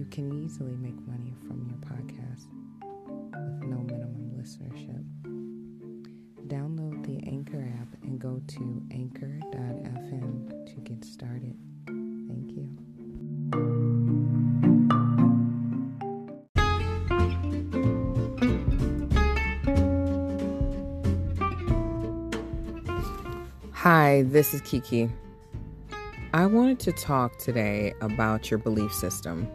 You can easily make money from your podcast with no minimum listenership. Download the Anchor app and go to anchor.fm to get started. Thank you. Hi, this is Kiki. I wanted to talk today about your belief system.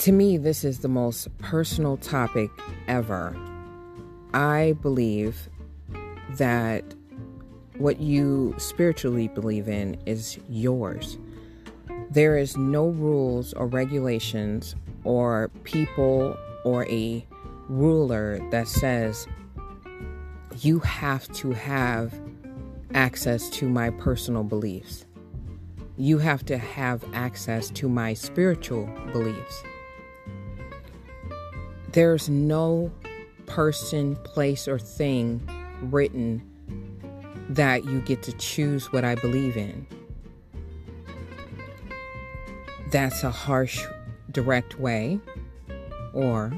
To me, this is the most personal topic ever. I believe that what you spiritually believe in is yours. There is no rules or regulations or people or a ruler that says you have to have access to my personal beliefs. You have to have access to my spiritual beliefs. There's no person, place, or thing written that you get to choose what I believe in. That's a harsh, direct way, or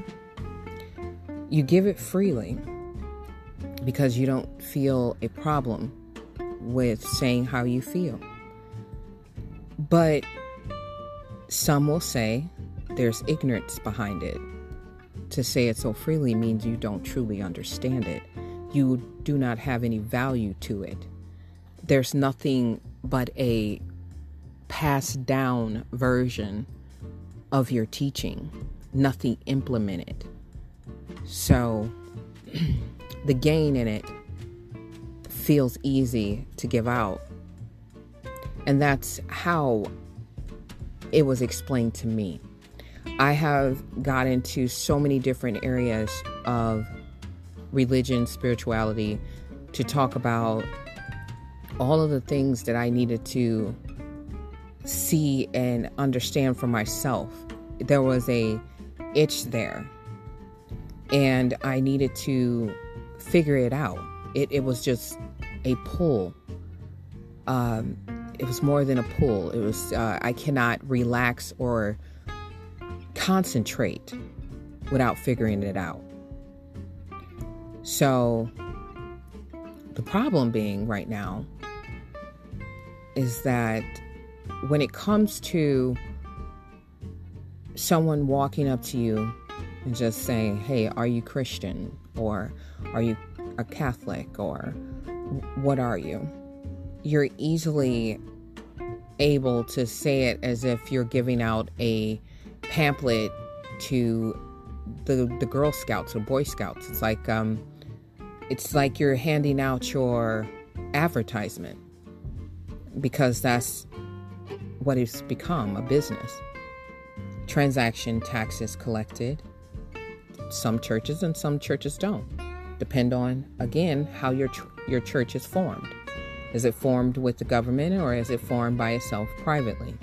you give it freely because you don't feel a problem with saying how you feel. But some will say there's ignorance behind it. To say it so freely means you don't truly understand it. You do not have any value to it. There's nothing but a passed down version of your teaching, nothing implemented. So the gain in it feels easy to give out. And that's how it was explained to me. I have got into so many different areas of religion, spirituality, to talk about all of the things that I needed to see and understand for myself. There was a itch there, and I needed to figure it out. It, it was just a pull. Um, it was more than a pull. It was uh, I cannot relax or concentrate without figuring it out. So the problem being right now is that when it comes to someone walking up to you and just saying, "Hey, are you Christian?" or "Are you a Catholic?" or what are you? You're easily able to say it as if you're giving out a pamphlet to the the Girl Scouts or Boy Scouts. It's like um, it's like you're handing out your advertisement because that's what it's become a business. Transaction taxes collected. Some churches and some churches don't. Depend on again how your your church is formed. Is it formed with the government or is it formed by itself privately?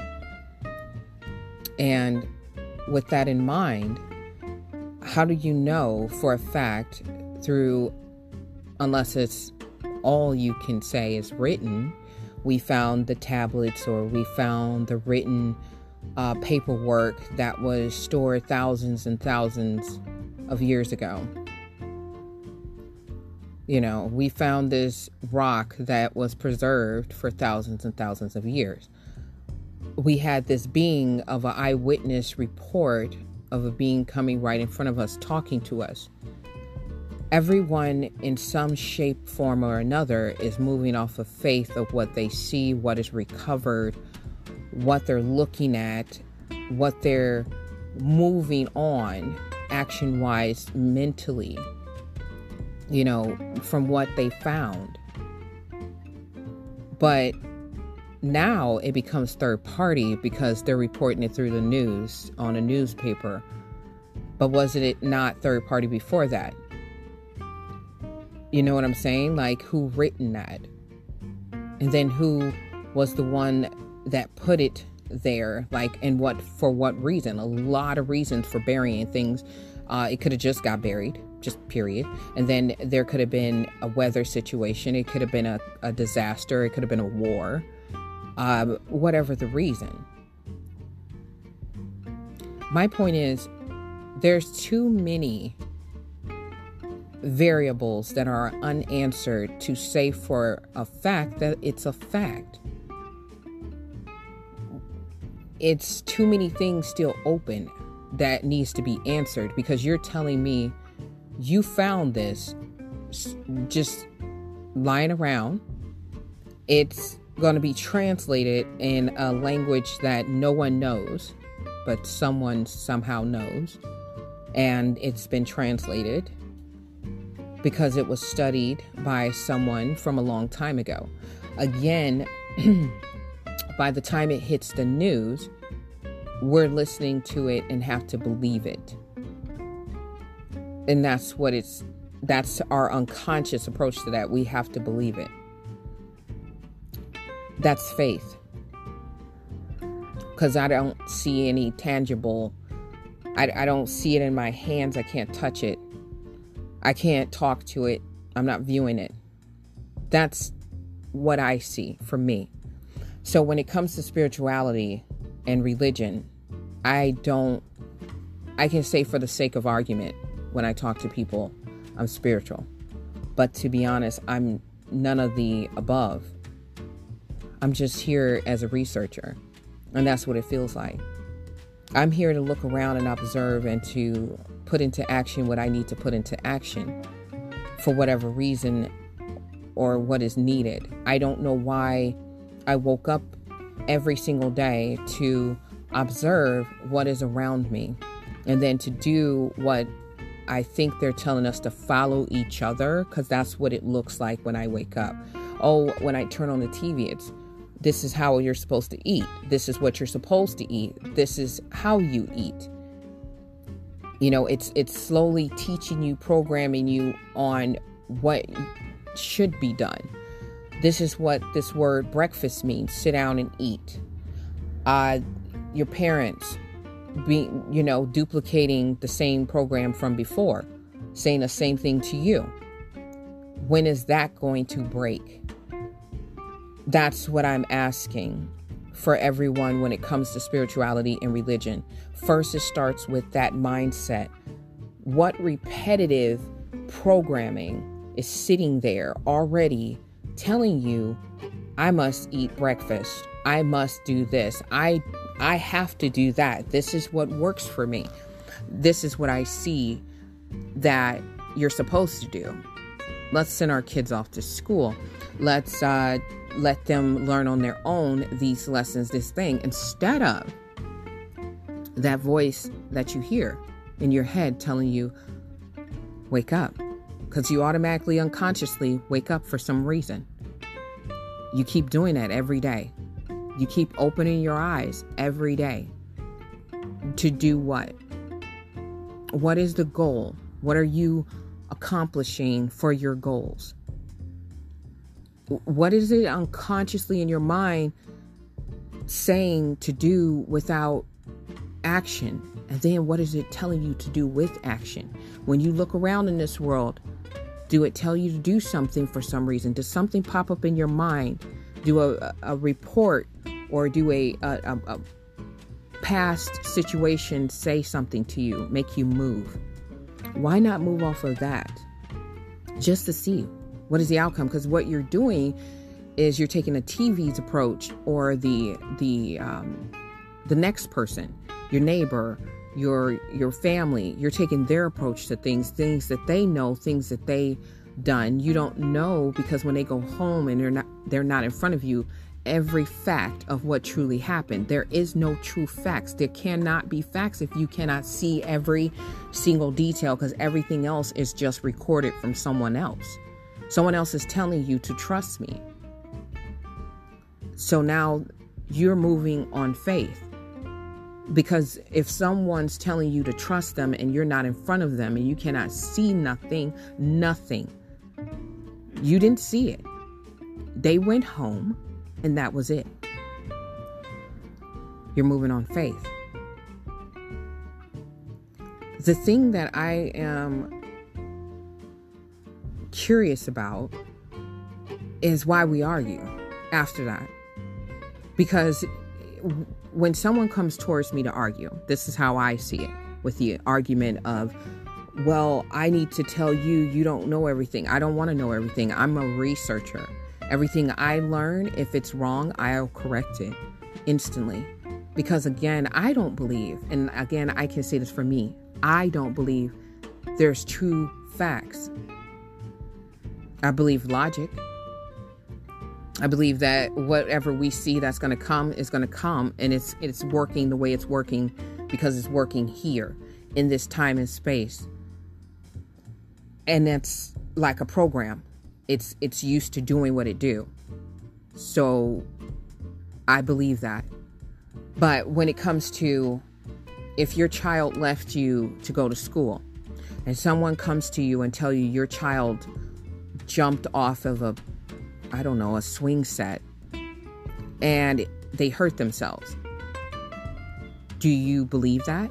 And with that in mind, how do you know for a fact through, unless it's all you can say is written, we found the tablets or we found the written uh, paperwork that was stored thousands and thousands of years ago? You know, we found this rock that was preserved for thousands and thousands of years. We had this being of an eyewitness report of a being coming right in front of us talking to us. Everyone in some shape form or another is moving off of faith of what they see what is recovered what they're looking at what they're moving on action wise mentally you know from what they found. But now it becomes third party because they're reporting it through the news on a newspaper. But was it not third party before that? You know what I'm saying? Like who written that? And then who was the one that put it there? Like and what for what reason? A lot of reasons for burying things. Uh, it could have just got buried, just period. And then there could have been a weather situation. It could have been a, a disaster. It could have been a war um, whatever the reason. My point is, there's too many variables that are unanswered to say for a fact that it's a fact. It's too many things still open that needs to be answered because you're telling me you found this just lying around. It's going to be translated in a language that no one knows, but someone somehow knows. And it's been translated because it was studied by someone from a long time ago. Again, by the time it hits the news, we're listening to it and have to believe it. And that's what it's that's our unconscious approach to that. We have to believe it. That's faith. Because I don't see any tangible, I, I don't see it in my hands. I can't touch it. I can't talk to it. I'm not viewing it. That's what I see for me. So when it comes to spirituality and religion, I don't, I can say for the sake of argument when I talk to people, I'm spiritual. But to be honest, I'm none of the above. I'm just here as a researcher. And that's what it feels like. I'm here to look around and observe and to put into action what I need to put into action for whatever reason or what is needed. I don't know why I woke up every single day to observe what is around me and then to do what I think they're telling us to follow each other because that's what it looks like when I wake up. Oh, when I turn on the TV, it's this is how you're supposed to eat. This is what you're supposed to eat. This is how you eat. You know, it's it's slowly teaching you, programming you on what should be done. This is what this word breakfast means. Sit down and eat. Uh your parents being, you know duplicating the same program from before, saying the same thing to you. When is that going to break? That's what I'm asking for everyone when it comes to spirituality and religion. First, it starts with that mindset. What repetitive programming is sitting there already telling you, I must eat breakfast. I must do this. I I have to do that. This is what works for me. This is what I see that you're supposed to do. Let's send our kids off to school. Let's uh, let them learn on their own these lessons, this thing, instead of that voice that you hear in your head telling you, wake up. Because you automatically, unconsciously wake up for some reason. You keep doing that every day. You keep opening your eyes every day. To do what? What is the goal? What are you accomplishing for your goals? What is it unconsciously in your mind saying to do without action? And then what is it telling you to do with action? When you look around in this world, do it tell you to do something for some reason? Does something pop up in your mind? Do a, a report or do a, a, a past situation say something to you, make you move? Why not move off of that? Just to see what is the outcome? Because what you're doing is you're taking a TV's approach or the the um, the next person, your neighbor, your your family. You're taking their approach to things, things that they know, things that they done. You don't know because when they go home and they're not they're not in front of you every fact of what truly happened. There is no true facts. There cannot be facts if you cannot see every single detail because everything else is just recorded from someone else. Someone else is telling you to trust me. So now you're moving on faith. Because if someone's telling you to trust them and you're not in front of them and you cannot see nothing, nothing, you didn't see it. They went home and that was it. You're moving on faith. The thing that I am curious about is why we argue after that. Because when someone comes towards me to argue, this is how I see it with the argument of, well, I need to tell you, you don't know everything. I don't want to know everything. I'm a researcher. Everything I learn, if it's wrong, I'll correct it instantly. Because again, I don't believe, and again, I can say this for me, I don't believe there's true facts. I believe logic. I believe that whatever we see that's going to come is going to come and it's it's working the way it's working because it's working here in this time and space. And that's like a program it's it's used to doing what it do. So I believe that. But when it comes to if your child left you to go to school and someone comes to you and tell you your child jumped off of a I don't know, a swing set and they hurt themselves. Do you believe that?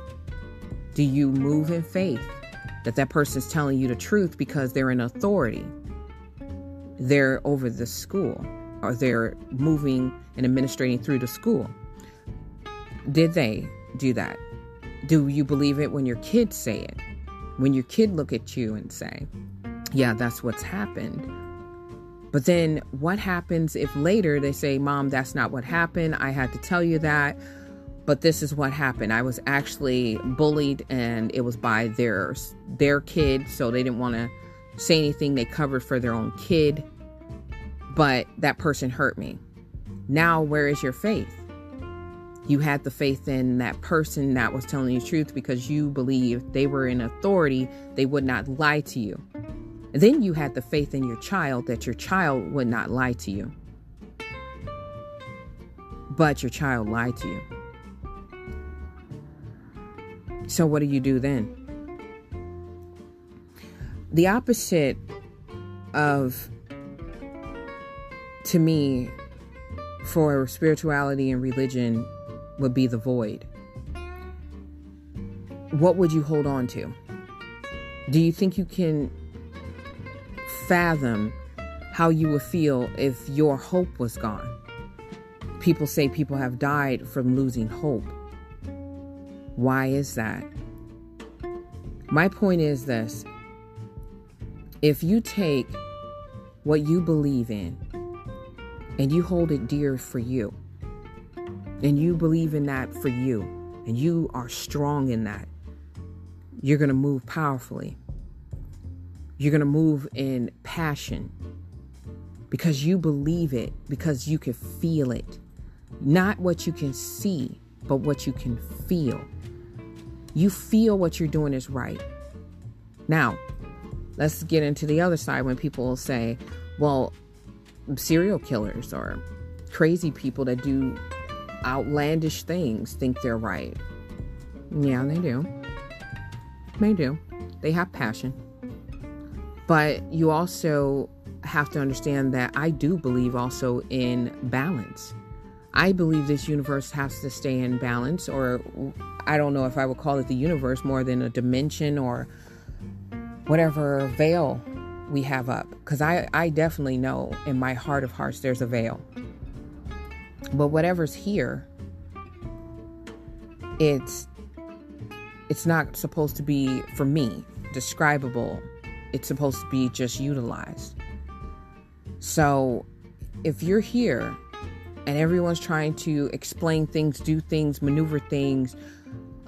Do you move in faith that that person's telling you the truth because they're in authority? they're over the school or they're moving and administrating through the school. Did they do that? Do you believe it when your kids say it? When your kid look at you and say, "Yeah, that's what's happened." But then what happens if later they say, "Mom, that's not what happened. I had to tell you that." But this is what happened. I was actually bullied and it was by their their kid, so they didn't want to say anything. They covered for their own kid, but that person hurt me. Now, where is your faith? You had the faith in that person that was telling you the truth because you believed they were in authority, they would not lie to you. Then you had the faith in your child that your child would not lie to you. But your child lied to you. So, what do you do then? the opposite of to me for spirituality and religion would be the void. What would you hold on to? Do you think you can fathom how you would feel if your hope was gone? People say people have died from losing hope. Why is that? My point is this if you take what you believe in and you hold it dear for you, and you believe in that for you, and you are strong in that, you're going to move powerfully. You're going to move in passion because you believe it, because you can feel it. Not what you can see, but what you can feel. You feel what you're doing is right. Now, let's get into the other side when people say, well, serial killers or crazy people that do outlandish things think they're right. Yeah, they do. They do. They have passion. But you also have to understand that I do believe also in balance. I believe this universe has to stay in balance, or I don't know if I would call it the universe more than a dimension or whatever veil we have up. Because I, I definitely know in my heart of hearts there's a veil. But whatever's here it's it's not supposed to be for me describable it's supposed to be just utilized so if you're here and everyone's trying to explain things, do things, maneuver things,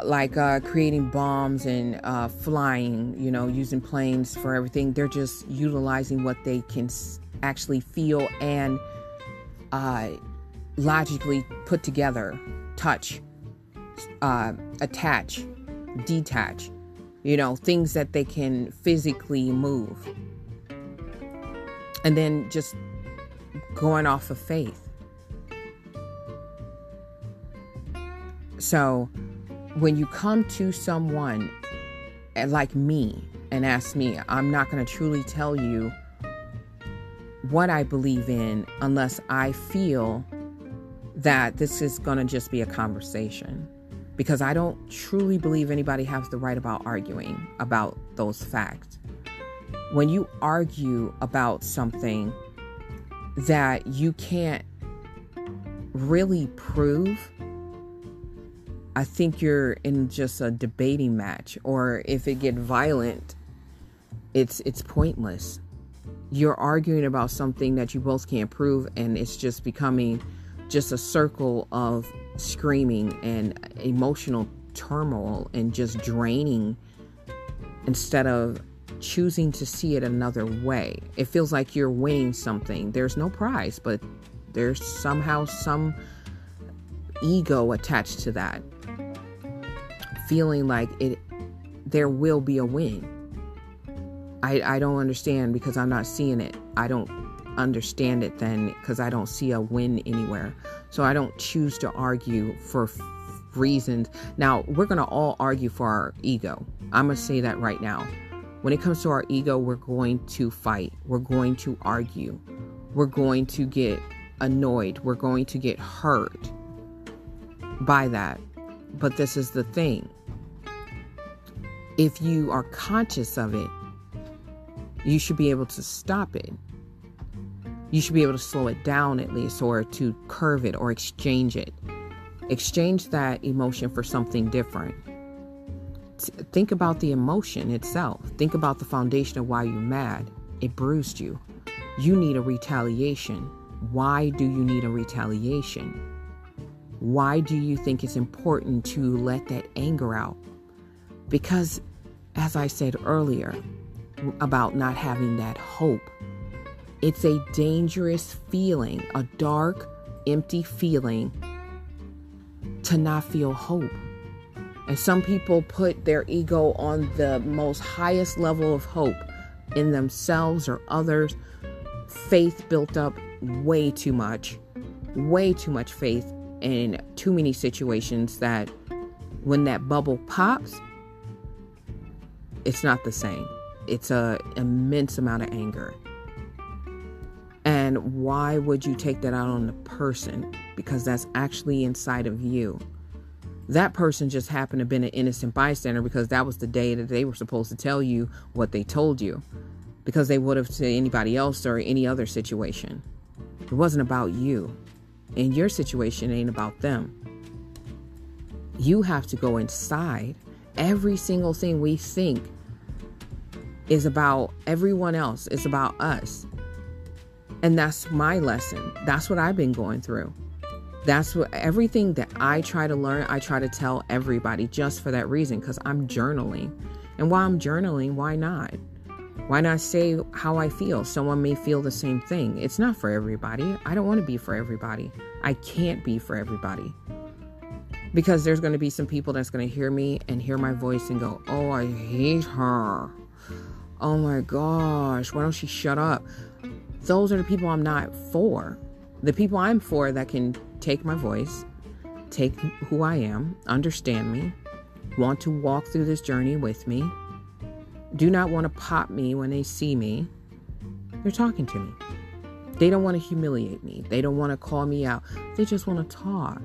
like uh, creating bombs and uh, flying, you know, using planes for everything. They're just utilizing what they can actually feel and uh, logically put together, touch, uh, attach, detach, you know, things that they can physically move. And then just going off of faith. So when you come to someone eh, like me and ask me, I'm not going to truly tell you what I believe in unless I feel that this is going to just be a conversation. Because I don't truly believe anybody has the right about arguing about those facts. When you argue about something that you can't really prove, I think you're in just a debating match. Or if it get violent, it's it's pointless. You're arguing about something that you both can't prove, and it's just becoming just a circle of screaming and emotional turmoil and just draining instead of choosing to see it another way. It feels like you're winning something. There's no prize, but there's somehow some ego attached to that. Feeling like it there will be a win. I I don't understand because I'm not seeing it. I don't understand it then because I don't see a win anywhere. So I don't choose to argue for f- reasons. Now, we're going to all argue for our ego. I'm going to say that right now. When it comes to our ego, we're going to fight. We're going to argue. We're going to get annoyed. We're going to get hurt by that. But this is the thing if you are conscious of it, you should be able to stop it you should be able to slow it down at least or to curve it or exchange it. Exchange that emotion for something different. Think about the emotion itself. Think about the foundation of why you're mad. It bruised you. You need a retaliation. Why do you need a retaliation? Why do you think it's important to let that anger out? Because, as I said earlier, about not having that hope, it's a dangerous feeling, a dark, empty feeling to not feel hope. And some people put their ego on the most highest level of hope in themselves or others. Faith built up way too much, way too much faith in too many situations that when that bubble pops, it's not the same. It's a immense amount of anger. And why would you take that out on the person? Because that's actually inside of you. That person just happened to have been an innocent bystander because that was the day that they were supposed to tell you what they told you. Because they would have to anybody else or any other situation. It wasn't about you. And your situation ain't about them. You have to go inside. Every single thing we think is about everyone else, it's about us. And that's my lesson. That's what I've been going through. That's what everything that I try to learn, I try to tell everybody just for that reason because I'm journaling. And while I'm journaling, why not? Why not say how I feel? Someone may feel the same thing. It's not for everybody. I don't want to be for everybody. I can't be for everybody. Because there's going to be some people that's going to hear me and hear my voice and go, Oh, I hate her. Oh my gosh, why don't she shut up? Those are the people I'm not for. The people I'm for that can take my voice, take who I am, understand me, want to walk through this journey with me, do not want to pop me when they see me. They're talking to me. They don't want to humiliate me. They don't want to call me out. They just want to talk.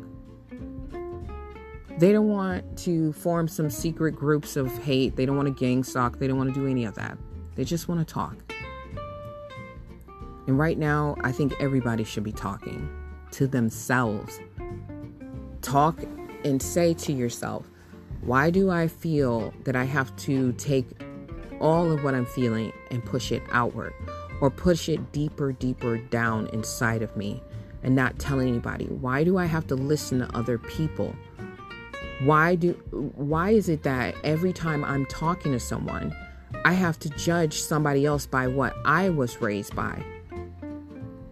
They don't want to form some secret groups of hate. They don't want to gang stalk. They don't want to do any of that. They just want to talk. And right now, I think everybody should be talking to themselves. Talk and say to yourself, why do I feel that I have to take all of what I'm feeling and push it outward? or push it deeper, deeper down inside of me and not tell anybody? Why do I have to listen to other people? Why do why is it that every time I'm talking to someone, I have to judge somebody else by what I was raised by?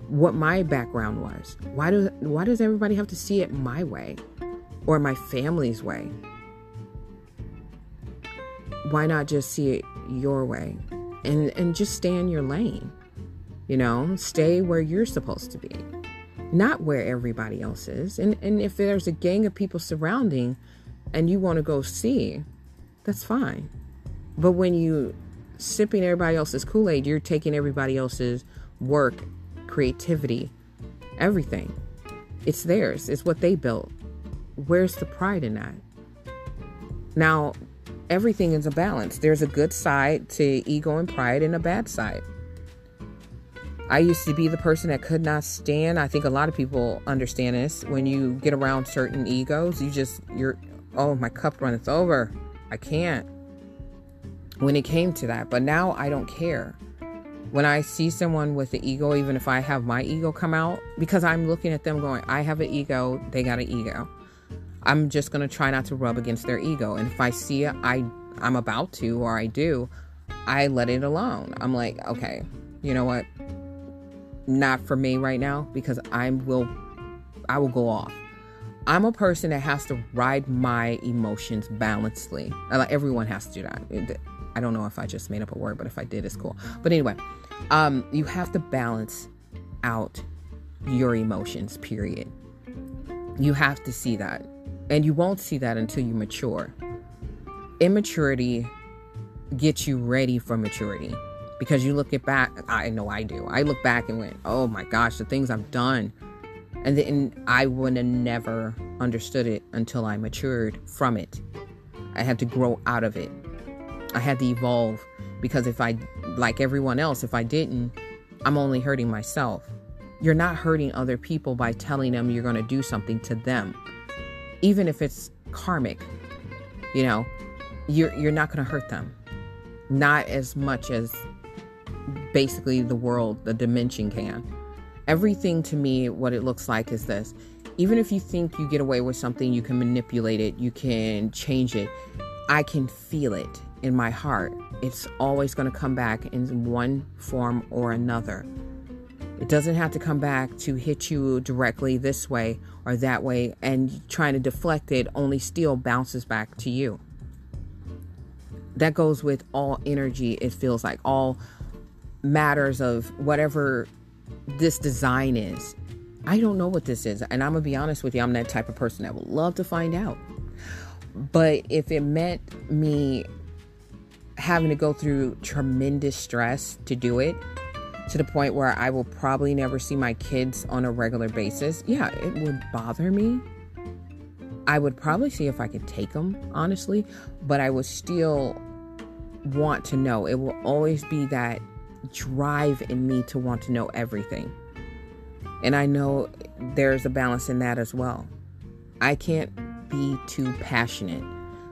What my background was? Why do why does everybody have to see it my way or my family's way? Why not just see it your way and and just stay in your lane? You know, stay where you're supposed to be, not where everybody else is. And and if there's a gang of people surrounding and you want to go see, that's fine. But when you sipping everybody else's Kool-Aid, you're taking everybody else's work, creativity, everything. It's theirs. It's what they built. Where's the pride in that? Now, everything is a balance. There's a good side to ego and pride and a bad side. I used to be the person that could not stand. I think a lot of people understand this. When you get around certain egos, you just you're oh, my cup runneth over. I can't. When it came to that, but now I don't care. When I see someone with the ego, even if I have my ego come out, because I'm looking at them going, I have an ego, they got an ego. I'm just gonna try not to rub against their ego. And if I see it, I I'm about to or I do, I let it alone. I'm like, okay, you know what? Not for me right now because I will I will go off. I'm a person that has to ride my emotions balancedly. Everyone has to do that. I don't know if I just made up a word, but if I did, it's cool. But anyway, um, you have to balance out your emotions. Period. You have to see that, and you won't see that until you mature. Immaturity gets you ready for maturity because you look at back. I know I do. I look back and went, "Oh my gosh, the things I've done." And then I would have never understood it until I matured from it. I had to grow out of it. I had to evolve because if I, like everyone else, if I didn't, I'm only hurting myself. You're not hurting other people by telling them you're going to do something to them, even if it's karmic. You know, you're you're not going to hurt them, not as much as basically the world, the dimension can. Everything to me, what it looks like is this. Even if you think you get away with something, you can manipulate it, you can change it. I can feel it in my heart. It's always going to come back in one form or another. It doesn't have to come back to hit you directly this way or that way, and trying to deflect it only still bounces back to you. That goes with all energy, it feels like, all matters of whatever this design is. I don't know what this is. And I'm to be honest with you, I'm that type of person that would love to find out. But if it meant me having to go through tremendous stress to do it, to the point where I will probably never see my kids on a regular basis, yeah, it would bother me. I would probably see if I could take them, honestly, but I would still want to know. It will always be that drive in me to want to know everything. And I know there's a balance in that as well. I can't be too passionate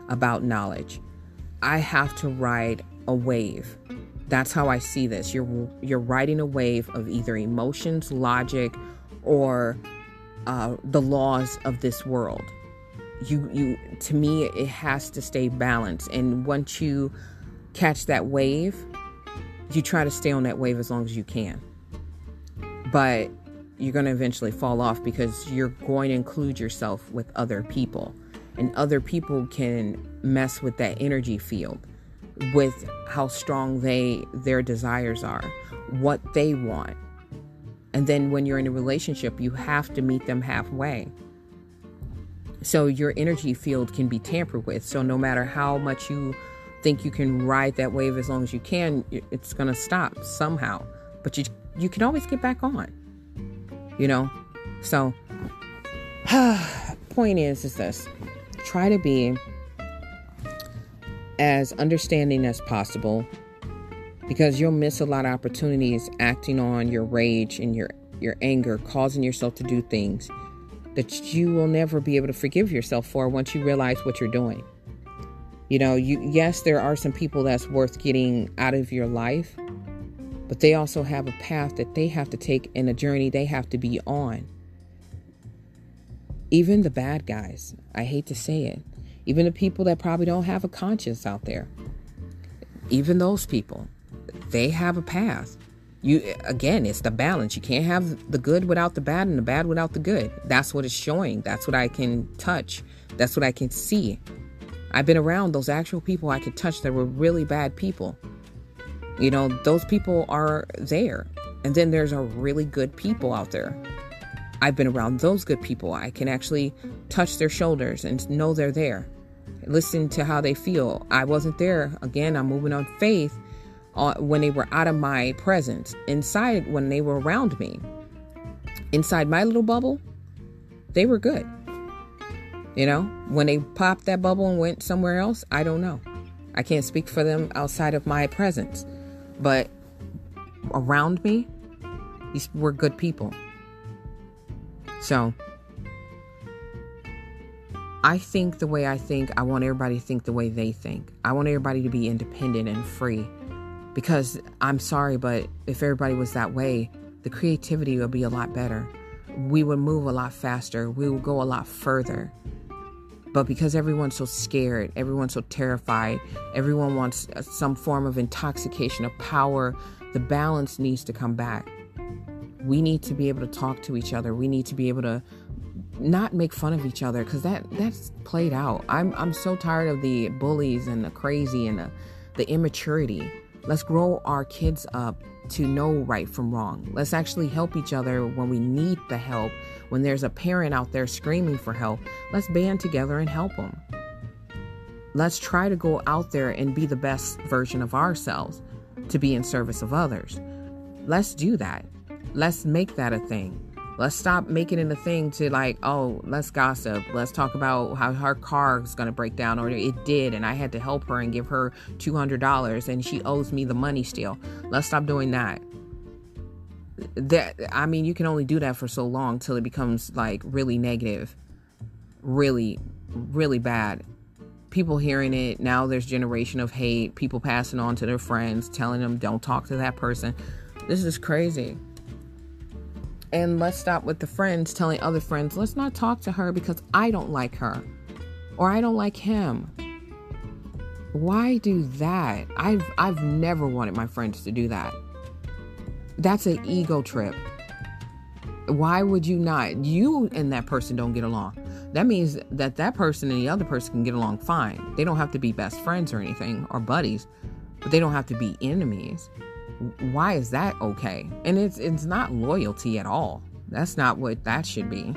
about knowledge. I have to ride a wave. That's how I see this. You're you're riding a wave of either emotions, logic, or uh, the laws of this world. You you to me it has to stay balanced. And once you catch that wave, you try to stay on that wave as long as you can. But you're going to eventually fall off because you're going to include yourself with other people. And other people can mess with that energy field with how strong they their desires are, what they want. And then when you're in a relationship, you have to meet them halfway. So your energy field can be tampered with. So no matter how much you think you can ride that wave as long as you can, it's going to stop somehow. But you you can always get back on. You know? So point is is this. Try to be as understanding as possible because you'll miss a lot of opportunities acting on your rage and your your anger, causing yourself to do things that you will never be able to forgive yourself for once you realize what you're doing. You know, you yes, there are some people that's worth getting out of your life, but they also have a path that they have to take and a journey they have to be on. Even the bad guys, I hate to say it, even the people that probably don't have a conscience out there, even those people, they have a path. You again, it's the balance. You can't have the good without the bad and the bad without the good. That's what it's showing. That's what I can touch. That's what I can see. I've been around those actual people I could touch that were really bad people. You know, those people are there. And then there's a really good people out there. I've been around those good people. I can actually touch their shoulders and know they're there. Listen to how they feel. I wasn't there. Again, I'm moving on faith uh, when they were out of my presence. Inside, when they were around me, inside my little bubble, they were good. You know, when they popped that bubble and went somewhere else, I don't know. I can't speak for them outside of my presence. But around me, these were good people. So I think the way I think, I want everybody to think the way they think. I want everybody to be independent and free. Because I'm sorry, but if everybody was that way, the creativity would be a lot better. We would move a lot faster. We would go a lot further. But because everyone's so scared, everyone's so terrified, everyone wants some form of intoxication of power, the balance needs to come back. We need to be able to talk to each other. We need to be able to not make fun of each other because that that's played out. I'm I'm so tired of the bullies and the crazy and the, the immaturity. Let's grow our kids up to know right from wrong. Let's actually help each other when we need the help. When there's a parent out there screaming for help, let's band together and help them. Let's try to go out there and be the best version of ourselves to be in service of others. Let's do that. Let's make that a thing. Let's stop making it a thing to like, oh, let's gossip. Let's talk about how her car is going to break down, or it did, and I had to help her and give her $200 and she owes me the money still. Let's stop doing that. That I mean, you can only do that for so long till it becomes like really negative, really, really bad. People hearing it now, there's generation of hate. People passing on to their friends, telling them don't talk to that person. This is crazy. And let's stop with the friends telling other friends, let's not talk to her because I don't like her or I don't like him. Why do that? I've I've never wanted my friends to do that. That's an ego trip. Why would you not? You and that person don't get along. That means that that person and the other person can get along fine. They don't have to be best friends or anything or buddies, but they don't have to be enemies why is that okay? And it's it's not loyalty at all. That's not what that should be.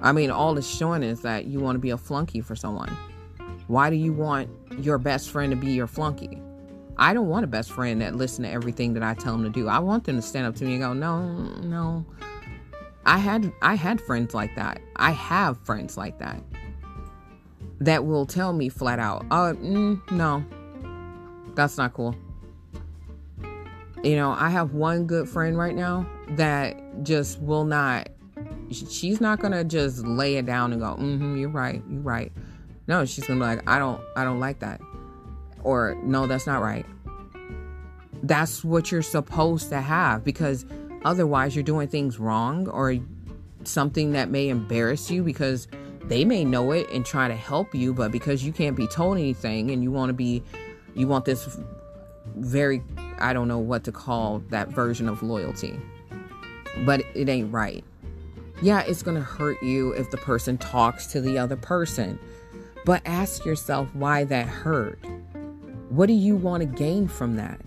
I mean, all it's showing is that you want to be a flunky for someone. Why do you want your best friend to be your flunky? I don't want a best friend that listen to everything that I tell them to do. I want them to stand up to me and go, "No, no." I had I had friends like that. I have friends like that that will tell me flat out, "Oh, mm, no, that's not cool." You know, I have one good friend right now that just will not, she's not going to just lay it down and go, mm-hmm, you're right, you're right. No, she's going to be like, I don't, I don't like that. Or, no, that's not right. That's what you're supposed to have because otherwise you're doing things wrong or something that may embarrass you because they may know it and try to help you, but because you can't be told anything and you want to be, you want this very I don't know what to call that version of loyalty. But it ain't right. Yeah, it's going to hurt you if the person talks to the other person. But ask yourself why that hurt. What do you want to gain from that?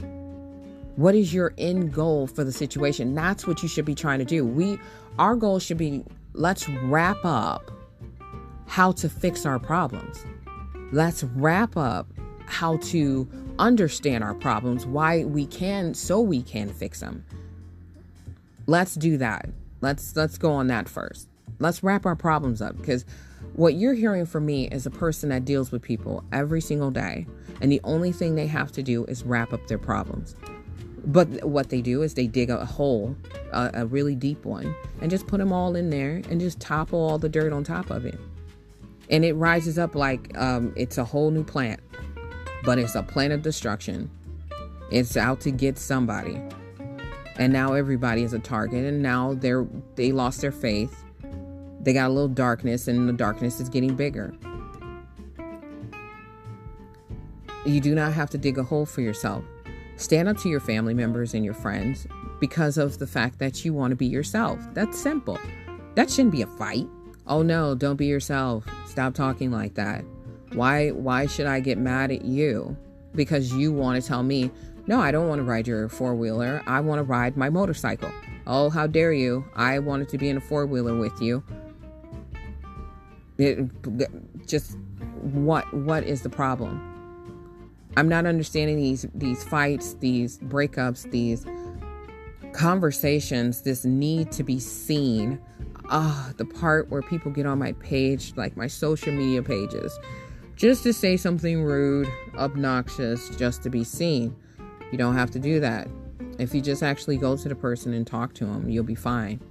What is your end goal for the situation? That's what you should be trying to do. We our goal should be let's wrap up how to fix our problems. Let's wrap up how to understand our problems, why we can so we can fix them. Let's do that. Let's let's go on that first. Let's wrap our problems up because what you're hearing from me is a person that deals with people every single day and the only thing they have to do is wrap up their problems. But what they do is they dig a hole, a, a really deep one, and just put them all in there and just topple all the dirt on top of it. And it rises up like um, it's a whole new plant but it's a plan of destruction. It's out to get somebody. and now everybody is a target and now they're they lost their faith. They got a little darkness and the darkness is getting bigger. You do not have to dig a hole for yourself. Stand up to your family members and your friends because of the fact that you want to be yourself. That's simple. That shouldn't be a fight. Oh no don't be yourself. Stop talking like that why why should i get mad at you because you want to tell me no, I don't want to ride your four wheeler. I want to ride my motorcycle. Oh, how dare you! I wanted to be in a four wheeler with you. It, just what what is the problem? I'm not understanding these these fights, these breakups, these conversations, this need to be seen. Ah, the part where people get on my page, like my social media pages, just to say something rude, obnoxious, just to be seen. You don't have to do that. If you just actually go to the person and talk to them, you'll be fine.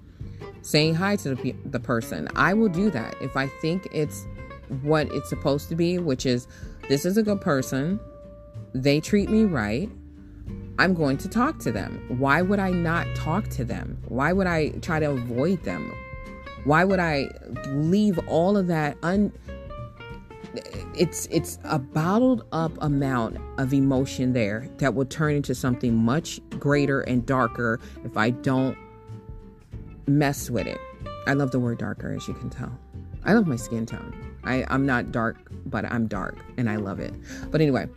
Saying hi to the, the person, I will do that if I think it's what it's supposed to be, which is this is a good person, they treat me right. I'm going to talk to them. Why would I not talk to them? Why would I try to avoid them? Why would I leave all of that un it's it's a bottled up amount of emotion there that will turn into something much greater and darker if I don't mess with it. I love the word darker as you can tell. I love my skin tone. I, I'm not dark, but I'm dark and I love it. But anyway,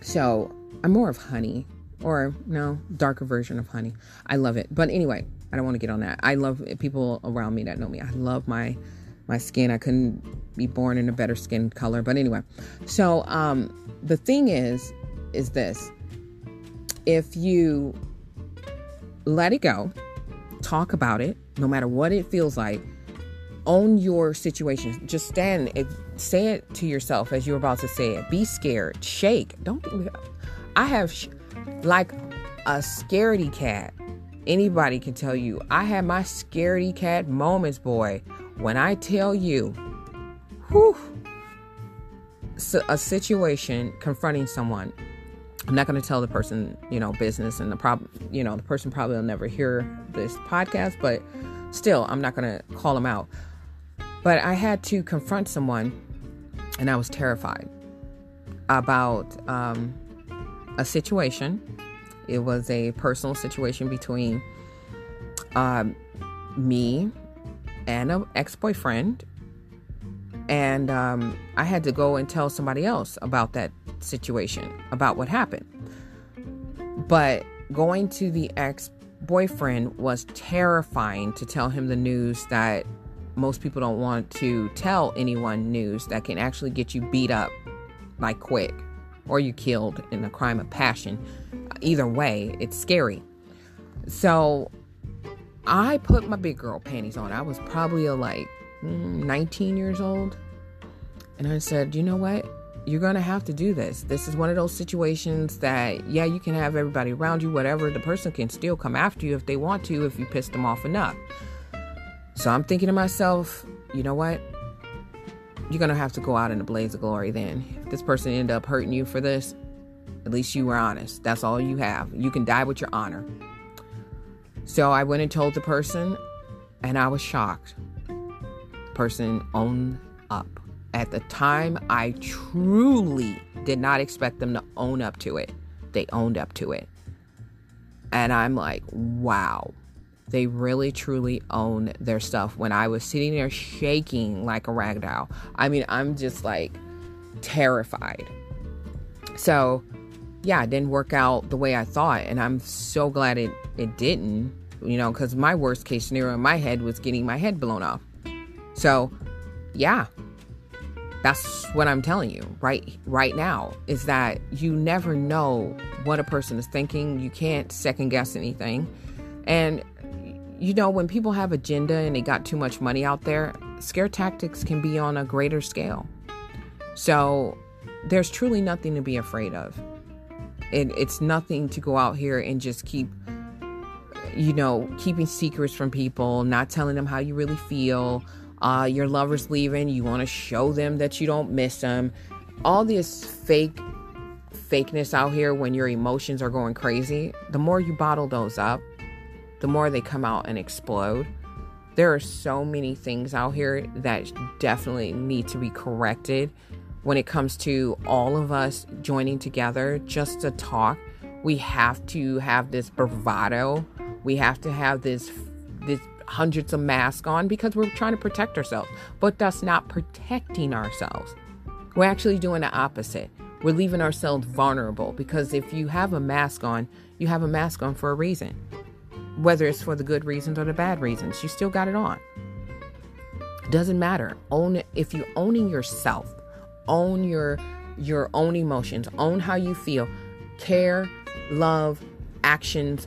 so I'm more of honey or no, darker version of honey. I love it. But anyway, I don't want to get on that. I love people around me that know me. I love my my skin. I couldn't be born in a better skin color. But anyway, so um, the thing is, is this: if you let it go, talk about it, no matter what it feels like, own your situation. Just stand, if, say it to yourself as you're about to say it. Be scared, shake. Don't be. I have sh- like a scaredy cat. Anybody can tell you. I had my scaredy cat moments, boy. When I tell you, whew, a situation confronting someone, I'm not going to tell the person, you know, business and the problem, you know, the person probably will never hear this podcast, but still, I'm not going to call them out. But I had to confront someone and I was terrified about um, a situation. It was a personal situation between um, me and an ex boyfriend. And um, I had to go and tell somebody else about that situation, about what happened. But going to the ex boyfriend was terrifying to tell him the news that most people don't want to tell anyone news that can actually get you beat up like quick or you killed in a crime of passion. Either way, it's scary. So I put my big girl panties on. I was probably a, like mm, 19 years old. And I said, you know what? You're going to have to do this. This is one of those situations that, yeah, you can have everybody around you, whatever. The person can still come after you if they want to, if you piss them off enough. So I'm thinking to myself, you know what? You're going to have to go out in a blaze of glory then. If this person ended up hurting you for this, at least you were honest. That's all you have. You can die with your honor. So I went and told the person, and I was shocked. Person owned up. At the time, I truly did not expect them to own up to it. They owned up to it. And I'm like, wow, they really truly own their stuff. When I was sitting there shaking like a rag doll, I mean, I'm just like terrified. So, yeah, it didn't work out the way I thought. And I'm so glad it, it didn't, you know, because my worst case scenario in my head was getting my head blown off. So, yeah, that's what I'm telling you right right now is that you never know what a person is thinking. You can't second guess anything. And you know, when people have agenda and they got too much money out there, scare tactics can be on a greater scale. So, there's truly nothing to be afraid of. It, it's nothing to go out here and just keep you know, keeping secrets from people, not telling them how you really feel. Uh, your lover's leaving, you want to show them that you don't miss them. All this fake fakeness out here when your emotions are going crazy, the more you bottle those up, the more they come out and explode. There are so many things out here that definitely need to be corrected when it comes to all of us joining together just to talk. We have to have this bravado. We have to have this this hundreds of masks on because we're trying to protect ourselves. But that's not protecting ourselves. We're actually doing the opposite. We're leaving ourselves vulnerable because if you have a mask on, you have a mask on for a reason. Whether it's for the good reasons or the bad reasons, you still got it on. Doesn't matter. Own. If you're owning yourself, own your your own emotions, own how you feel, care, love, actions,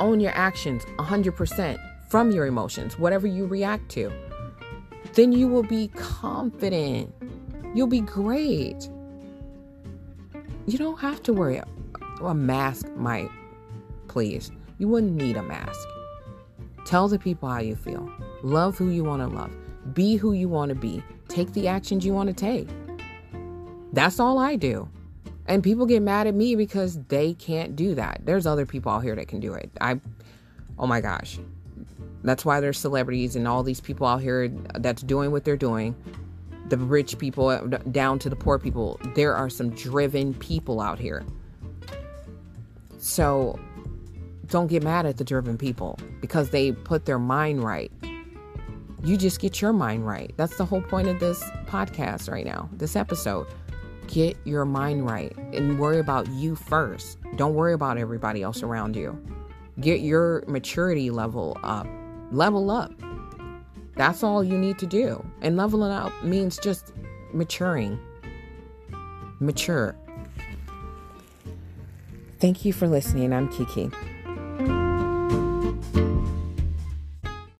own your actions 100% from your emotions, whatever you react to. Then you will be confident. You'll be great. You don't have to worry. A mask might, please. You wouldn't need a mask. Tell the people how you feel. Love who you want to love. Be who you want to be. Take the actions you want to take. That's all I do. And people get mad at me because they can't do that. There's other people out here that can do it. I, oh my gosh. That's why there's celebrities and all these people out here that's doing what they're doing. The rich people uh, down to the poor people. There are some driven people out here. So don't get mad at the driven people because they put their mind right. You just get your mind right. That's the whole point of this podcast right now, this episode. Get your mind right and worry about you first. Don't worry about everybody else around you. Get your maturity level up. Level up. That's all you need to do. And leveling up means just maturing. Mature. Thank you for listening. I'm Kiki.